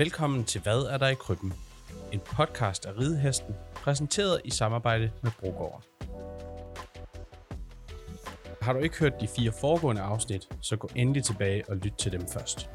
Velkommen til Hvad er der i krybben? En podcast af Ridehesten, præsenteret i samarbejde med Brogård. Har du ikke hørt de fire foregående afsnit, så gå endelig tilbage og lyt til dem først.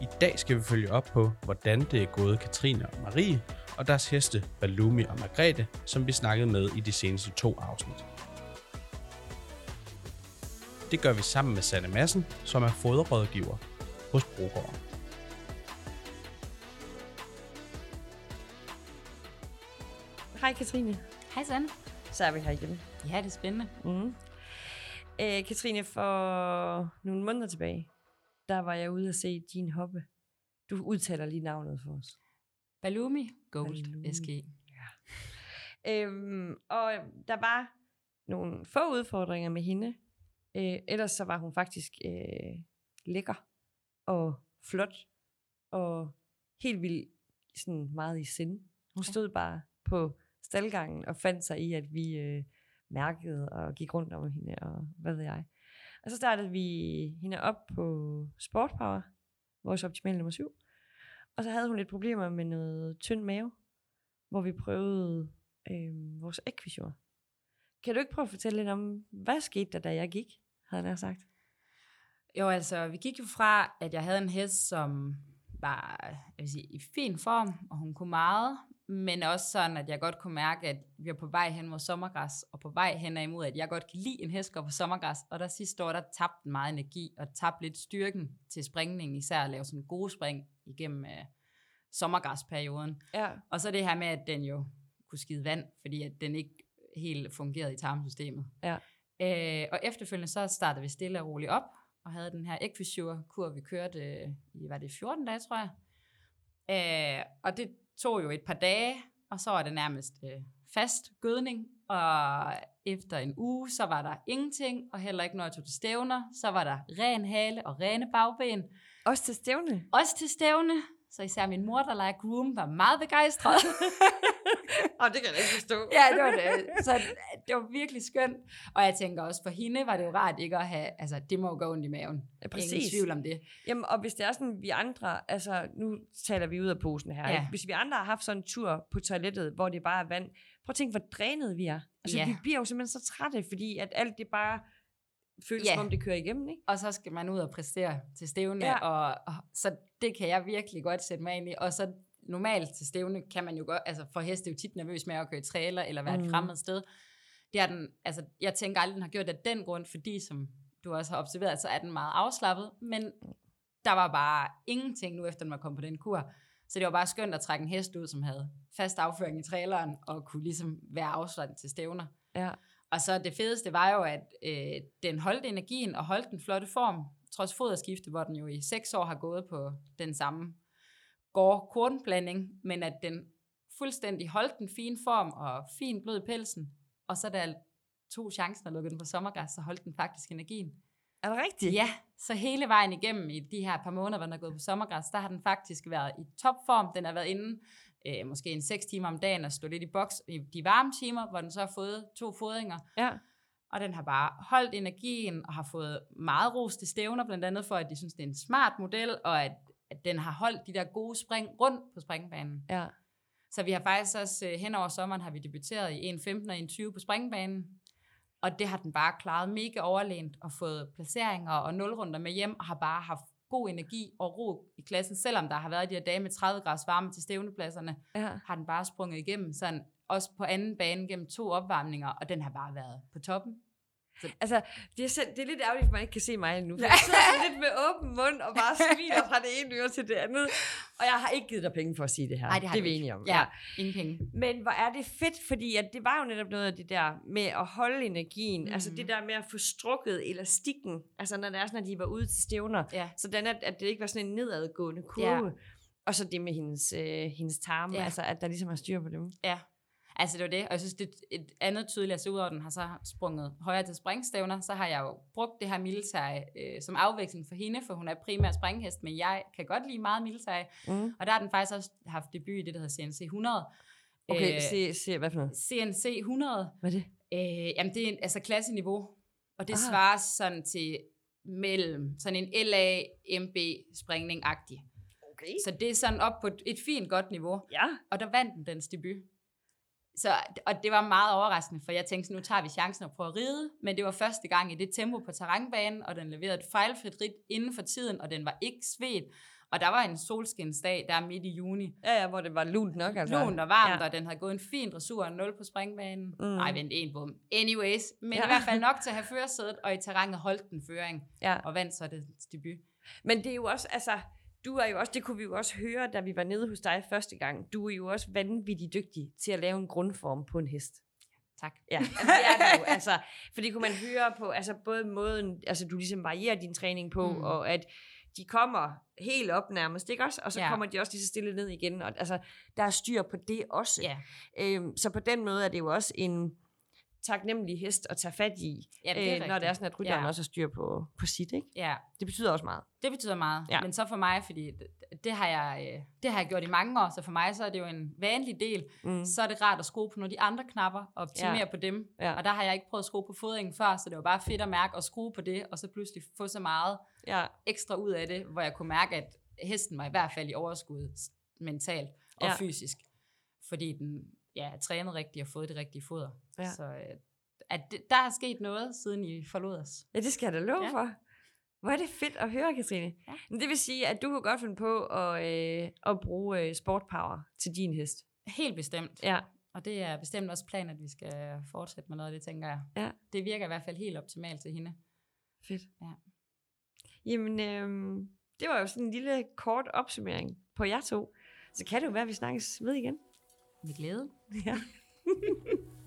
I dag skal vi følge op på, hvordan det er gået Katrine og Marie og deres heste Balumi og Margrethe, som vi snakkede med i de seneste to afsnit. Det gør vi sammen med Sanne Madsen, som er foderrådgiver hos Brogården. Hej Katrine. Hej Sand. Så er vi her igen. Ja, det er spændende. Mm. Æ, Katrine, for nogle måneder tilbage, der var jeg ude at se din hoppe. Du udtaler lige navnet for os. Balumi Gold Balumi. SG. Øhm, og der var nogle få udfordringer med hende. Øh, ellers så var hun faktisk øh, lækker og flot og helt vildt sådan meget i sind. Hun stod bare på staldgangen og fandt sig i, at vi øh, mærkede og gik rundt om hende og hvad ved jeg. Og så startede vi hende op på Sportpower, vores optimal nummer 7. Og så havde hun lidt problemer med noget tynd mave, hvor vi prøvede øh, vores ekvisor. Kan du ikke prøve at fortælle lidt om, hvad skete der, da jeg gik, havde jeg sagt? Jo, altså, vi gik jo fra, at jeg havde en hest, som var jeg vil sige, i fin form, og hun kunne meget, men også sådan, at jeg godt kunne mærke, at vi var på vej hen mod sommergræs, og på vej hen imod, at jeg godt kan lide en hest går på sommergræs, og der sidste år, der tabte den meget energi, og tabte lidt styrken til springningen, især at lave sådan gode spring igennem øh, sommergræsperioden. Ja. Og så det her med, at den jo kunne skide vand, fordi at den ikke helt fungerede i tarmsystemet. Ja. Øh, og efterfølgende så startede vi stille og roligt op, og havde den her Equisure-kur, vi kørte øh, i, var det 14 dage, tror jeg. Øh, og det tog jo et par dage, og så var det nærmest øh, fast gødning, og efter en uge, så var der ingenting, og heller ikke når jeg tog til stævner, så var der ren hale og rene bagben. Også til stævne. Også til stævne, så især min mor, der leger groom, var meget begejstret. Åh, det kan jeg ikke forstå. ja, det var det. Så det var virkelig skønt. Og jeg tænker også, for hende var det jo rart ikke at have, altså det må jo gå ondt i maven. Ja, Ingen præcis. tvivl om det. Jamen, og hvis det er sådan, vi andre, altså nu taler vi ud af posen her, Ja. ja. hvis vi andre har haft sådan en tur på toilettet, hvor det bare er vand, prøv at tænke, hvor drænet vi er. Altså, Ja. vi bliver jo simpelthen så trætte, fordi at alt det bare føles, Ja. som om det kører igennem, ikke? Og så skal man ud og præstere til stævne, Ja. og, og, så det kan jeg virkelig godt sætte mig ind i. Og så normalt til stævne kan man jo godt, altså for heste er jo tit nervøs med at køre i trailer, eller være et Mm. fremmed sted. Det er den, altså jeg tænker aldrig, den har gjort det af den grund, fordi som du også har observeret, så er den meget afslappet, men der var bare ingenting nu, efter den var kommet på den kur. Så det var bare skønt at trække en hest ud, som havde fast afføring i traileren, og kunne ligesom være afslappet til stævner. Ja. Og så det fedeste var jo, at øh, den holdt energien og holdt den flotte form, trods foderskifte, hvor den jo i seks år har gået på den samme gård kornblanding, men at den fuldstændig holdt den fine form og fin blød i pelsen. Og så da jeg tog chancen og lukkede den på sommergræs, så holdt den faktisk energien. Er det rigtigt? Ja, så hele vejen igennem i de her par måneder, hvor den har gået på sommergræs, der har den faktisk været i topform. Den har været inde øh, måske en 6 timer om dagen og stå lidt i boks i de varme timer, hvor den så har fået to fodringer. Ja. Og den har bare holdt energien og har fået meget ros til stævner, blandt andet for, at de synes, det er en smart model, og at, at den har holdt de der gode spring rundt på springbanen. Ja. Så vi har faktisk også øh, hen over sommeren har vi debuteret i 1.15 og 1.20 på springbanen. Og det har den bare klaret mega overlænt og fået placeringer og nulrunder med hjem, og har bare haft god energi og ro i klassen, selvom der har været de her dage med 30 grader varme til stævnepladserne, ja. har den bare sprunget igennem, sådan også på anden bane gennem to opvarmninger, og den har bare været på toppen. Altså, det er, selv, det er lidt ærgerligt, at man ikke kan se mig nu. Ja. jeg sidder lidt med åben mund og bare smiler fra det ene øre til det andet. Og jeg har ikke givet dig penge for at sige det her. Nej, det har det er vi enige om. Ja, ingen penge. Men hvor er det fedt, fordi at det var jo netop noget af det der med at holde energien. Mm. Altså det der med at få strukket elastikken. Altså når det er sådan, at de var ude til stævner. Ja. Sådan at, at det ikke var sådan en nedadgående kurve. Ja. Og så det med hendes, øh, hendes tarme, ja. Ja. altså at der ligesom er styr på dem. Ja, altså det var det. Og jeg synes, det er et andet tydeligt, altså udover den har så sprunget højere til springstævner, så har jeg jo brugt det her militære øh, som afveksling for hende, for hun er primær springhest, men jeg kan godt lide meget militære. Mm. Og der har den faktisk også haft debut i det, der hedder CNC 100. Okay, Øh, se, se, hvad for noget? CNC 100, Hvad er det? øh, jamen det er altså klasseniveau, og det Ah. svarer sådan til mellem sådan en LA-MB springning-agtig. Okay. Så det er sådan op på et fint godt niveau. Ja. Og der vandt den dens debut. Så, og det var meget overraskende, for jeg tænkte, nu tager vi chancen og prøver at ride, men det var første gang i det tempo på terrænbanen, og den leverede et fejlfrit rit inden for tiden, og den var ikke svedt. Og der var en solskinsdag der midt i juni. Ja, ja, hvor det var lunt nok. Altså. Lunt og varmt, Ja. og den havde gået en fin dressur, en 0 på springbanen. Mm. Nej, vent, en bum. Anyways, men ja. i hvert fald nok til at have førersædet, og i terrænet holdt den føring, Ja. og vandt så det debut. Men det er jo også, altså, du er jo også, det kunne vi jo også høre, da vi var nede hos dig første gang. Du er jo også vanvittigt dygtig til at lave en grundform på en hest. Tak. Ja, altså, det er jo. Altså, for det kunne man høre på, altså både måden, altså du ligesom varierer din træning på, mm. Og at de kommer helt op nærmest, ikke også? Og så. Ja. kommer de også lige så stille ned igen. Og, altså, der er styr på det også. Ja, Øhm, så på den måde er det jo også en taknemmelig hest at tage fat i, ja det øh, når det er sådan, at rytteren ja. Også har styr på, på sit, ikke? Ja, Det betyder også meget. Det betyder meget. Ja. Men så for mig, fordi det, det, har jeg, øh, det har jeg gjort i mange år, så for mig så er det jo en vanlig del. Mm. Så er det rart at skrue på nogle af de andre knapper og optimere Ja. på dem. Ja. Og der har jeg ikke prøvet at skrue på fodringen før, så det var bare fedt at mærke at skrue på det, og så pludselig få så meget Ja, ekstra ud af det, hvor jeg kunne mærke, at hesten var i hvert fald i overskud mentalt og ja. fysisk. Fordi den ja, er trænet rigtigt og fået det rigtige foder. Ja. Så øh, at det, der er sket noget, siden I forlod os. ja det skal jeg da love ja. Ja. for. Hvor er det fedt at høre, Katrine. Ja. Men det vil sige, at du kunne godt finde på at, øh, at bruge øh, sportpower til din hest. Helt bestemt. Ja, Og det er bestemt også planen, at vi skal fortsætte med noget af det, tænker jeg. Ja. Det virker i hvert fald helt optimalt til hende. fedt. Ja. Jamen, øh, det var jo sådan en lille kort opsummering på jer to. Så kan det jo være, at vi snakkes ved igen. Med glæde. Ja.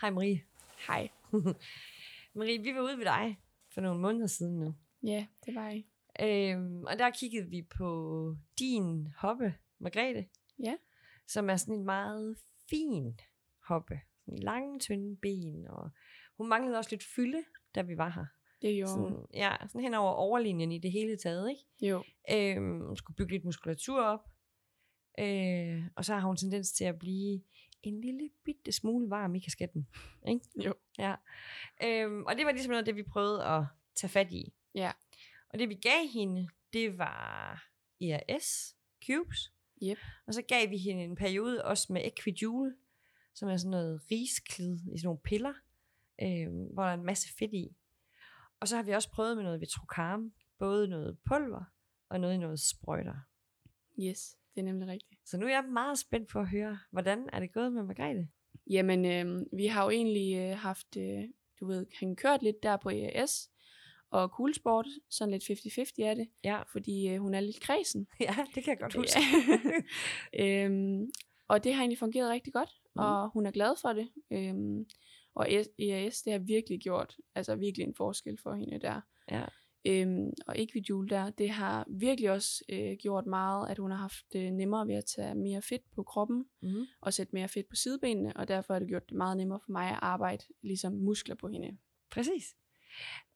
Hej Marie. Hej. Marie, vi var ude ved dig for nogle måneder siden nu. Ja, det var I. Øhm, og der kiggede vi på din hoppe, Margrethe. Ja. Som er sådan en meget fin hoppe. Sådan lange, tynde ben. Og hun manglede også lidt fylde, da vi var her. Det gjorde. Sådan, ja, sådan hen over overlinjen i det hele taget, ikke? Jo. Øhm, skulle bygge lidt muskulatur op. Øh, og så har hun tendens til at blive en lille bitte smule varm i kasketten. Ikke? Jo. Ja. Øhm, og det var ligesom noget af det, vi prøvede at tage fat i. Ja. Og det vi gav hende, det var ERS Cubes. Yep. Og så gav vi hende en periode også med Equidule, som er sådan noget risklid i sådan nogle piller, øhm, hvor der er en masse fedt i. Og så har vi også prøvet med noget Vitrocarm, både noget pulver og noget i noget sprøjter. Yes, det er nemlig rigtigt. Så nu er jeg meget spændt på at høre, hvordan er det gået med Margrethe? Jamen, øh, vi har jo egentlig øh, haft, øh, du ved, han kørt lidt der på EAS og Coolsport, sådan lidt 50-50 er det, Ja, fordi øh, hun er lidt kredsen. ja det kan jeg godt huske. øhm, og det har egentlig fungeret rigtig godt, mm. og hun er glad for det. Øhm, og EAS, det har virkelig gjort, altså virkelig en forskel for hende der. Ja. Øhm, og Equidule der, det har virkelig også øh, gjort meget, at hun har haft det nemmere ved at tage mere fedt på kroppen, Mm. og sætte mere fedt på sidebenene, og derfor har det gjort det meget nemmere for mig at arbejde ligesom muskler på hende. Præcis.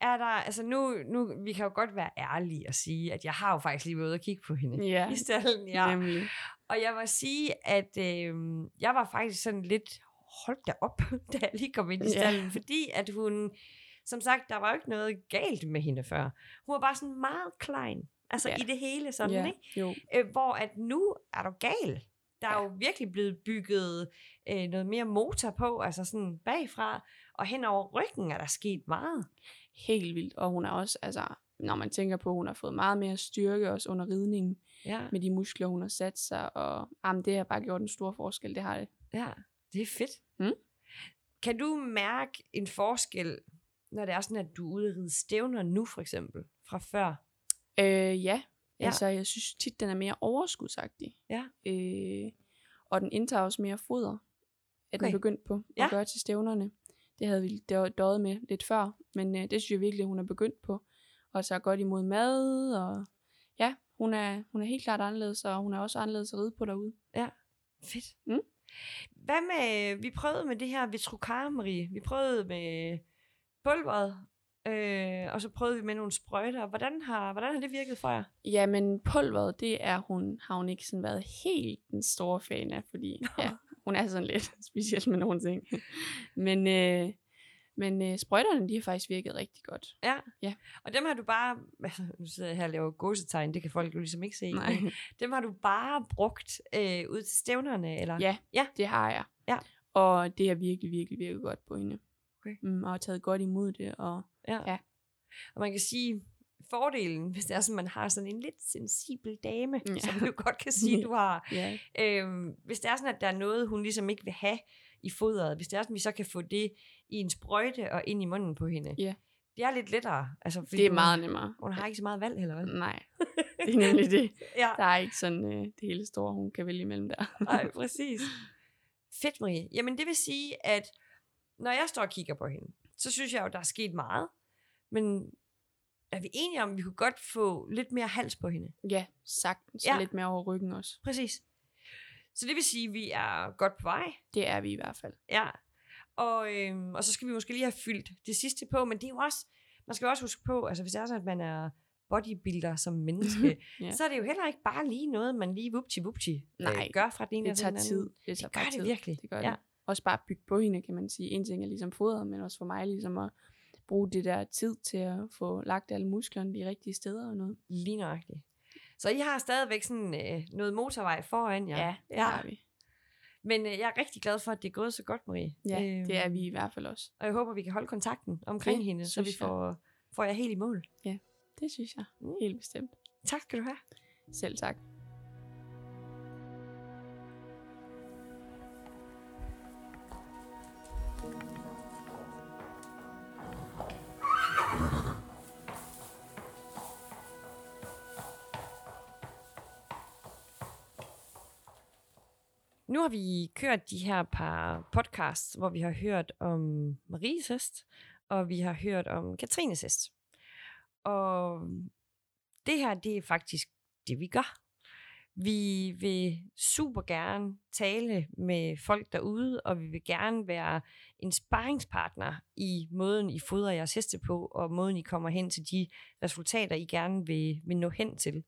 Er der, altså nu, nu, vi kan jo godt være ærlige og sige, at jeg har jo faktisk lige været ude og kigge på hende Ja, i stallen. Ja. nemlig. Og jeg må sige, at øh, jeg var faktisk sådan lidt, hold da op, da jeg lige kom ind i Ja. stallen, fordi at hun, som sagt, der var jo ikke noget galt med hende før. Hun var bare sådan meget klein, altså Ja. i det hele sådan, ja, ikke? jo. Øh, hvor at nu er du gal. Der er jo virkelig blevet bygget øh, noget mere motor på, altså sådan bagfra, og hen over ryggen er der sket meget. Helt vildt. Og hun er også, altså, når man tænker på, at hun har fået meget mere styrke også under ridningen, Ja, med de muskler, hun har sat sig, og jamen, det har bare gjort en stor forskel, det har det. ja det er fedt. Mm. Kan du mærke en forskel, når det er sådan, at du er ude at ride stævner nu, for eksempel, fra før? Øh, ja. Ja. ja, altså jeg synes tit, den er mere overskudsagtig. Ja. Øh, og den indtager også mere foder, at Okay. den begyndt på Ja. at gøre til stævnerne. Det havde vi dø- døjet med lidt før, men øh, det synes jeg virkelig, hun er begyndt på. Og så godt imod mad, og ja, hun er, hun er helt klart anderledes, og hun er også anderledes at ride på derude. Fedt. Mm. Hvad med, vi prøvede med det her Vitrucar, Marie. Vi prøvede med pulveret, øh, og så prøvede vi med nogle sprøjter. Hvordan har, hvordan har det virket for jer? Jamen, pulveret, det er hun, har hun ikke sådan været helt den store fan af, fordi ja, hun er sådan lidt speciel med nogle ting. Men, øh, men øh, sprøjterne, de har faktisk virket rigtig godt. Ja. Ja. Og dem har du bare, altså, nu sidder jeg her og laver gåsetegn, det kan folk jo ligesom ikke se. Nej. Dem har du bare brugt øh, ud til stævnerne, eller? Ja, Ja. det har jeg. Ja. Og det har virkelig, virkelig virket godt på hende. Okay. Mm, og har taget godt imod det. Og ja. Ja. Og man kan sige, fordelen, hvis det er sådan, man har sådan en lidt sensibel dame, ja. Som du godt kan sige, du har. ja, Øhm, hvis det er sådan, at der er noget, hun ligesom ikke vil have i fodret, hvis det er sådan, vi så kan få det i en sprøjte og ind i munden på hende. Ja. Det er lidt lettere. Altså, fordi det er hun- meget nemmere. Hun har ikke så meget valg heller, vel? Nej, det er nemlig det. Ja. Der er ikke sådan øh, det hele store, hun kan vælge imellem der. Nej, præcis. Fedt, Marie. Jamen, det vil sige, at når jeg står og kigger på hende, så synes jeg jo, der er sket meget. Men er vi enige om, at vi kunne godt få lidt mere hals på hende? ja, sagtens. Ja. Lidt mere over ryggen også. Præcis. Så det vil sige, at vi er godt på vej. Det er vi i hvert fald. Ja. Og, øhm, og så skal vi måske lige have fyldt det sidste på, men det er jo også, man skal jo også huske på, altså hvis det er sådan, at man er bodybuilder som menneske, Ja. så er det jo heller ikke bare lige noget, man lige vupti vupti Nej, øh, gør fra den ene Det til den anden. tid. Det, tager gør bare det tid. virkelig. Det gør Ja. det. Også bare bygge på hende, kan man sige. En ting er ligesom fodret, men også for mig ligesom at bruge det der tid til at få lagt alle musklerne de rigtige steder og noget. Lige nøjagtigt. Så I har stadigvæk sådan øh, noget motorvej foran jer. det har vi. Men øh, jeg er rigtig glad for, at det er gået så godt, Marie. Ja, Øhm, det er vi i hvert fald også. Og jeg håber, vi kan holde kontakten omkring Det hende, så vi jeg. får, får jer helt i mål. Det synes jeg. Mm. Helt bestemt. Tak skal du have. Selv tak. Nu har vi kørt de her par podcasts, hvor vi har hørt om Maries hest, og vi har hørt om Katrines hest. Og det her, det er faktisk det, vi gør. Vi vil super gerne tale med folk derude, og vi vil gerne være en sparringspartner i måden, I fodrer jeres heste på, og måden, I kommer hen til de resultater, I gerne vil, vil nå hen til.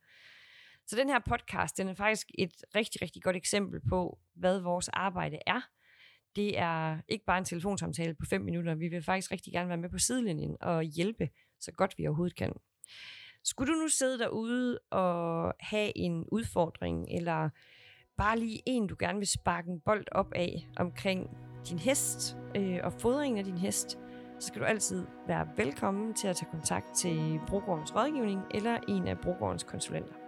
Så den her podcast, den er faktisk et rigtig, rigtig godt eksempel på, hvad vores arbejde er. Det er ikke bare en telefonsamtale på 5 minutter. Vi vil faktisk rigtig gerne være med på sidelinjen og hjælpe så godt vi overhovedet kan. Skulle du nu sidde derude og have en udfordring, eller bare lige en, du gerne vil sparke en bold op af omkring din hest øh, og fodringen af din hest, så skal du altid være velkommen til at tage kontakt til Brogårdens rådgivning eller en af Brogårdens konsulenter.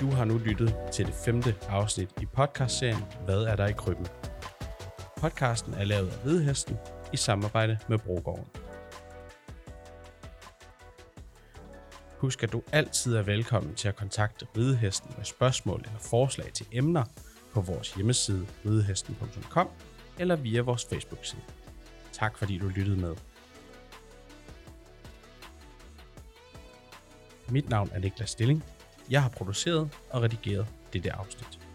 Du har nu lyttet til det femte afsnit i podcastserien Hvad er der i krybben? Podcasten er lavet af Hvidhesten i samarbejde med Brogården. Husk, at du altid er velkommen til at kontakte Ridehesten med spørgsmål eller forslag til emner på vores hjemmeside ridehesten.com eller via vores Facebook-side. Tak fordi du lyttede med. Mit navn er Niklas Stilling. Jeg har produceret og redigeret dette afsnit.